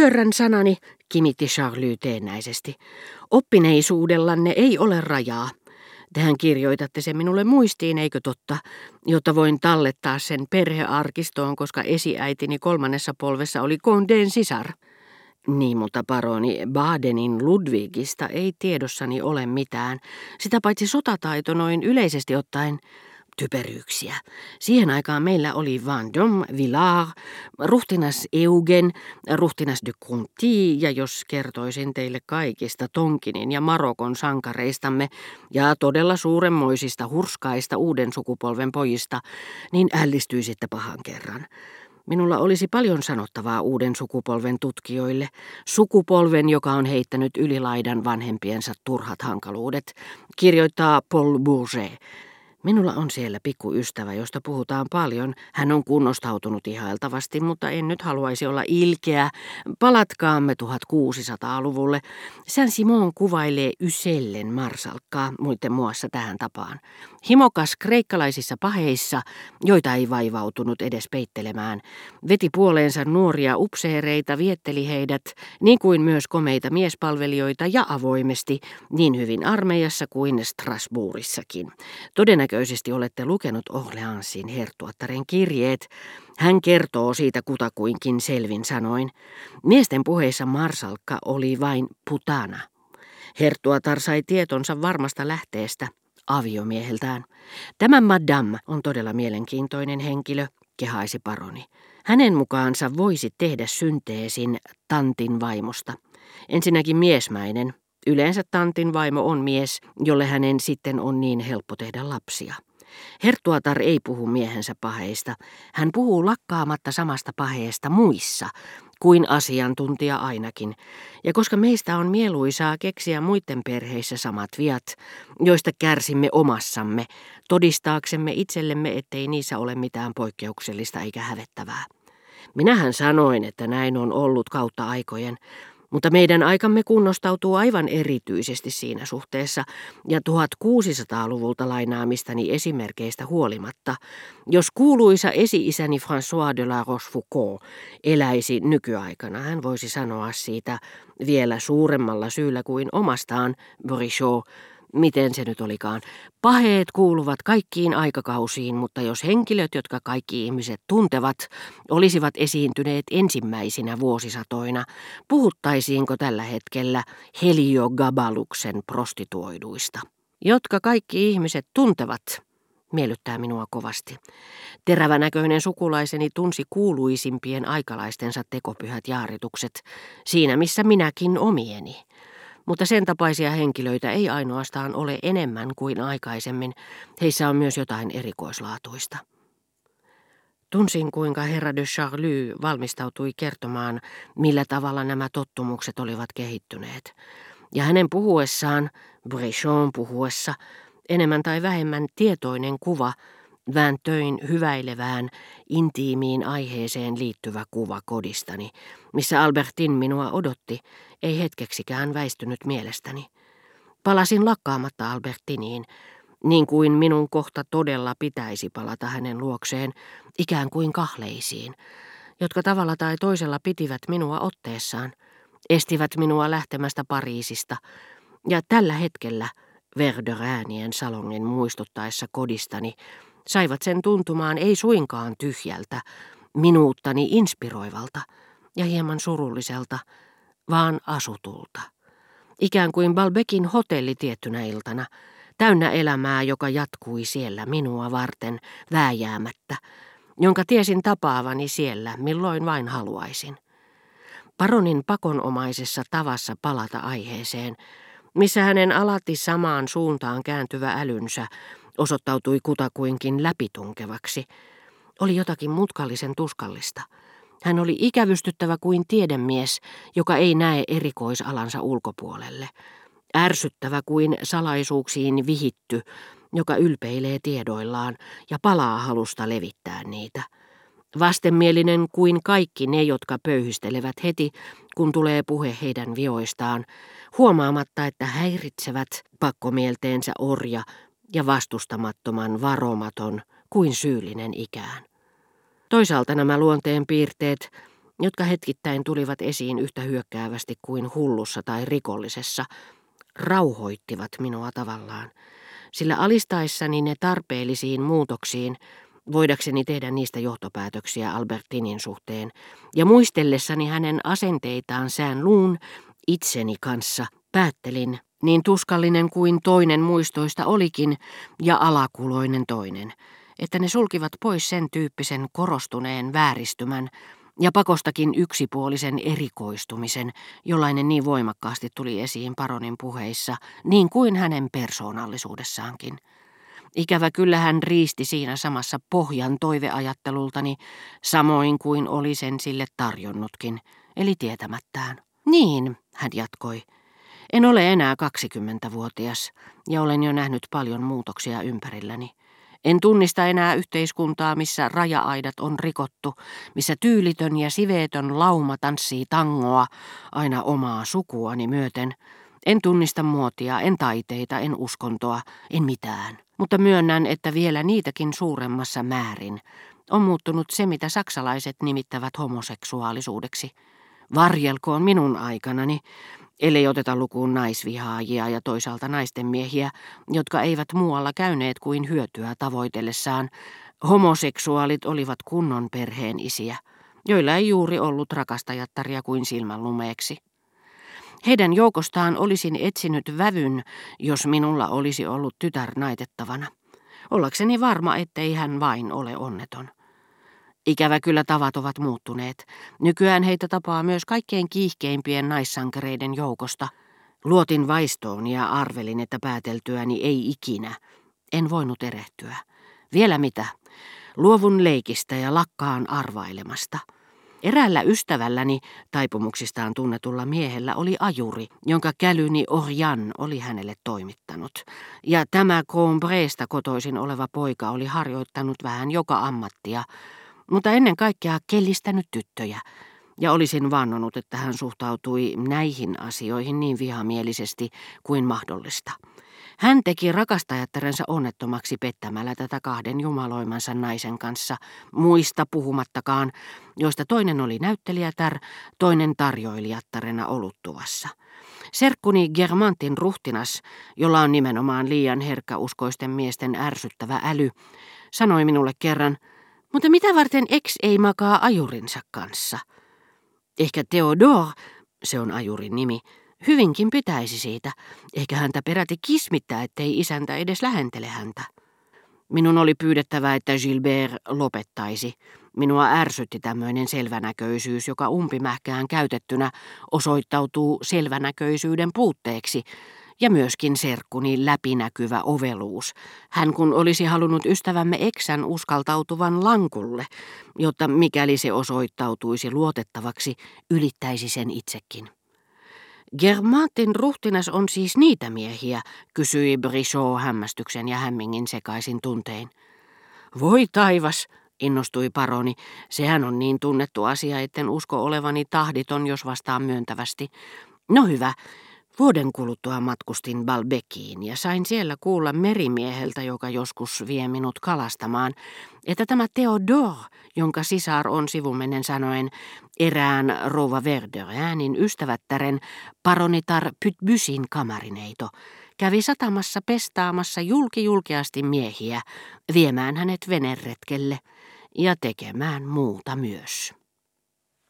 Pyörrän sanani, kimitti Charlie teennäisesti. Oppineisuudellanne ei ole rajaa. Tehän kirjoitatte sen minulle muistiin, eikö totta, jotta voin tallettaa sen perhearkistoon, koska esiäitini kolmannessa polvessa oli Condeen sisar. Niin, mutta paroni Badenin Ludwigista ei tiedossani ole mitään, sitä paitsi sotataito noin yleisesti ottaen typeryyksiä. Siihen aikaan meillä oli Vendôme, Villard, ruhtinas Eugen, ruhtinas de Conti, ja jos kertoisin teille kaikista Tonkinin ja Marokon sankareistamme ja todella suuremmoisista hurskaista uuden sukupolven pojista, niin ällistyisitte pahan kerran. Minulla olisi paljon sanottavaa uuden sukupolven tutkijoille, sukupolven, joka on heittänyt ylilaidan vanhempiensa turhat hankaluudet, kirjoittaa Paul Bourget. Minulla on siellä pikku ystävä, josta puhutaan paljon. Hän on kunnostautunut ihailtavasti, mutta en nyt haluaisi olla ilkeä. Palatkaamme 1600-luvulle. Saint-Simon kuvailee Ysellen marsalkkaa muiden muassa tähän tapaan. Himokas kreikkalaisissa paheissa, joita ei vaivautunut edes peittelemään, veti puoleensa nuoria upseereita, vietteli heidät, niin kuin myös komeita miespalvelijoita ja avoimesti, niin hyvin armeijassa kuin Strasbourgissakin. Todennäköisesti olette lukenut Orleansin hertuattaren kirjeet. Hän kertoo siitä kutakuinkin selvin sanoin. Miesten puheissa marsalkka oli vain putana. Hertuatar sai tietonsa varmasta lähteestä – aviomieheltään. Tämä Madame on todella mielenkiintoinen henkilö, kehaisi paroni. Hänen mukaansa voisi tehdä synteesin tantin vaimosta. Ensinnäkin miesmäinen. Yleensä tantin vaimo on mies, jolle hänen sitten on niin helppo tehdä lapsia. Hertuatar ei puhu miehensä paheista. Hän puhuu lakkaamatta samasta paheesta muissa, kuin asiantuntija ainakin. Ja koska meistä on mieluisaa keksiä muiden perheissä samat viat, joista kärsimme omassamme, todistaaksemme itsellemme, ettei niissä ole mitään poikkeuksellista eikä hävettävää. Minähän sanoin, että näin on ollut kautta aikojen, mutta meidän aikamme kunnostautuu aivan erityisesti siinä suhteessa, ja 1600-luvulta lainaamistani esimerkeistä huolimatta, jos kuuluisa esi-isäni François de la Rochefoucauld eläisi nykyaikana, hän voisi sanoa siitä vielä suuremmalla syyllä kuin omastaan, Brichot, miten se nyt olikaan. Paheet kuuluvat kaikkiin aikakausiin, mutta jos henkilöt, jotka kaikki ihmiset tuntevat, olisivat esiintyneet ensimmäisinä vuosisatoina, puhuttaisiinko tällä hetkellä Heliogabaluksen prostituoiduista? Jotka kaikki ihmiset tuntevat, miellyttää minua kovasti. Terävänäköinen sukulaiseni tunsi kuuluisimpien aikalaistensa tekopyhät jaaritukset, siinä missä minäkin omieni mutta sen tapaisia henkilöitä ei ainoastaan ole enemmän kuin aikaisemmin, heissä on myös jotain erikoislaatuista. Tunsin, kuinka herra de Charlie valmistautui kertomaan, millä tavalla nämä tottumukset olivat kehittyneet. Ja hänen puhuessaan, Brechon puhuessa, enemmän tai vähemmän tietoinen kuva vääntöin hyväilevään, intiimiin aiheeseen liittyvä kuva kodistani, missä Albertin minua odotti, ei hetkeksikään väistynyt mielestäni. Palasin lakkaamatta Albertiniin, niin kuin minun kohta todella pitäisi palata hänen luokseen, ikään kuin kahleisiin, jotka tavalla tai toisella pitivät minua otteessaan, estivät minua lähtemästä Pariisista, ja tällä hetkellä Verderäänien salongin muistuttaessa kodistani saivat sen tuntumaan ei suinkaan tyhjältä, minuuttani inspiroivalta ja hieman surulliselta, vaan asutulta. Ikään kuin Balbekin hotelli tiettynä iltana, täynnä elämää, joka jatkui siellä minua varten vääjäämättä, jonka tiesin tapaavani siellä, milloin vain haluaisin. Paronin pakonomaisessa tavassa palata aiheeseen, missä hänen alati samaan suuntaan kääntyvä älynsä osoittautui kutakuinkin läpitunkevaksi, oli jotakin mutkallisen tuskallista. Hän oli ikävystyttävä kuin tiedemies, joka ei näe erikoisalansa ulkopuolelle. Ärsyttävä kuin salaisuuksiin vihitty, joka ylpeilee tiedoillaan ja palaa halusta levittää niitä. Vastenmielinen kuin kaikki ne, jotka pöyhistelevät heti, kun tulee puhe heidän vioistaan, huomaamatta, että häiritsevät pakkomielteensä orja ja vastustamattoman varomaton kuin syyllinen ikään. Toisaalta nämä luonteen piirteet, jotka hetkittäin tulivat esiin yhtä hyökkäävästi kuin hullussa tai rikollisessa, rauhoittivat minua tavallaan, sillä alistaessani ne tarpeellisiin muutoksiin, voidakseni tehdä niistä johtopäätöksiä Albertinin suhteen, ja muistellessani hänen asenteitaan sään luun itseni kanssa, päättelin, niin tuskallinen kuin toinen muistoista olikin, ja alakuloinen toinen, että ne sulkivat pois sen tyyppisen korostuneen vääristymän, ja pakostakin yksipuolisen erikoistumisen, jollainen niin voimakkaasti tuli esiin paronin puheissa, niin kuin hänen persoonallisuudessaankin. Ikävä kyllä hän riisti siinä samassa pohjan toiveajattelultani, samoin kuin oli sen sille tarjonnutkin, eli tietämättään. Niin, hän jatkoi. En ole enää 20-vuotias ja olen jo nähnyt paljon muutoksia ympärilläni. En tunnista enää yhteiskuntaa, missä raja-aidat on rikottu, missä tyylitön ja siveetön lauma tanssii tangoa aina omaa sukuani myöten. En tunnista muotia, en taiteita, en uskontoa, en mitään. Mutta myönnän, että vielä niitäkin suuremmassa määrin on muuttunut se, mitä saksalaiset nimittävät homoseksuaalisuudeksi. Varjelkoon minun aikanani, ellei oteta lukuun naisvihaajia ja toisaalta naisten miehiä, jotka eivät muualla käyneet kuin hyötyä tavoitellessaan. Homoseksuaalit olivat kunnon perheen isiä, joilla ei juuri ollut rakastajattaria kuin silmänlumeeksi. Heidän joukostaan olisin etsinyt vävyn, jos minulla olisi ollut tytär naitettavana. Ollakseni varma, ettei hän vain ole onneton. Ikävä kyllä tavat ovat muuttuneet. Nykyään heitä tapaa myös kaikkein kiihkeimpien naissankareiden joukosta. Luotin vaistoon ja arvelin, että pääteltyäni ei ikinä. En voinut erehtyä. Vielä mitä? Luovun leikistä ja lakkaan arvailemasta. Eräällä ystävälläni, taipumuksistaan tunnetulla miehellä, oli ajuri, jonka kälyni Orjan oli hänelle toimittanut. Ja tämä Combreesta kotoisin oleva poika oli harjoittanut vähän joka ammattia, mutta ennen kaikkea kellistänyt tyttöjä, ja olisin vannonut, että hän suhtautui näihin asioihin niin vihamielisesti kuin mahdollista. Hän teki rakastajattarensa onnettomaksi pettämällä tätä kahden jumaloimansa naisen kanssa, muista puhumattakaan, joista toinen oli näyttelijätär, toinen tarjoilijattarena oluttuvassa. Serkkuni Germantin ruhtinas, jolla on nimenomaan liian herkkäuskoisten miesten ärsyttävä äly, sanoi minulle kerran – mutta mitä varten ex ei makaa ajurinsa kanssa? Ehkä Theodore, se on ajurin nimi, hyvinkin pitäisi siitä, eikä häntä peräti kismittää, ettei isäntä edes lähentele häntä. Minun oli pyydettävä, että Gilbert lopettaisi. Minua ärsytti tämmöinen selvänäköisyys, joka umpimähkään käytettynä osoittautuu selvänäköisyyden puutteeksi, ja myöskin serkkuni läpinäkyvä oveluus. Hän kun olisi halunnut ystävämme eksän uskaltautuvan lankulle, jotta mikäli se osoittautuisi luotettavaksi, ylittäisi sen itsekin. Germantin ruhtinas on siis niitä miehiä, kysyi Brichot hämmästyksen ja hämmingin sekaisin tuntein. Voi taivas, innostui paroni. Sehän on niin tunnettu asia, etten usko olevani tahditon, jos vastaan myöntävästi. No hyvä, Vuoden kuluttua matkustin Balbekiin ja sain siellä kuulla merimieheltä, joka joskus vie minut kalastamaan, että tämä Theodore, jonka sisar on sivumennen sanoen erään rouva Verderäänin ystävättären paronitar Pytbysin kamarineito, kävi satamassa pestaamassa julkijulkeasti miehiä, viemään hänet veneretkelle ja tekemään muuta myös.